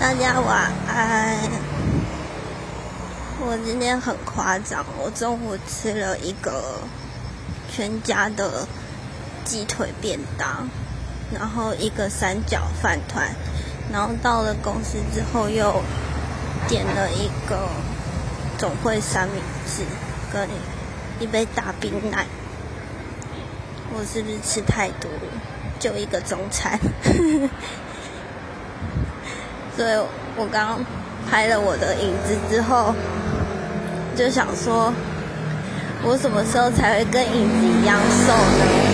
大家晚安。我今天很夸张，我中午吃了一个全家的鸡腿便当，然后一个三角饭团，然后到了公司之后又点了一个总会三明治跟一杯大冰奶。我是不是吃太多了？就一个中餐。所以我刚拍了我的影子之后，就想说，我什么时候才会跟影子一样瘦呢？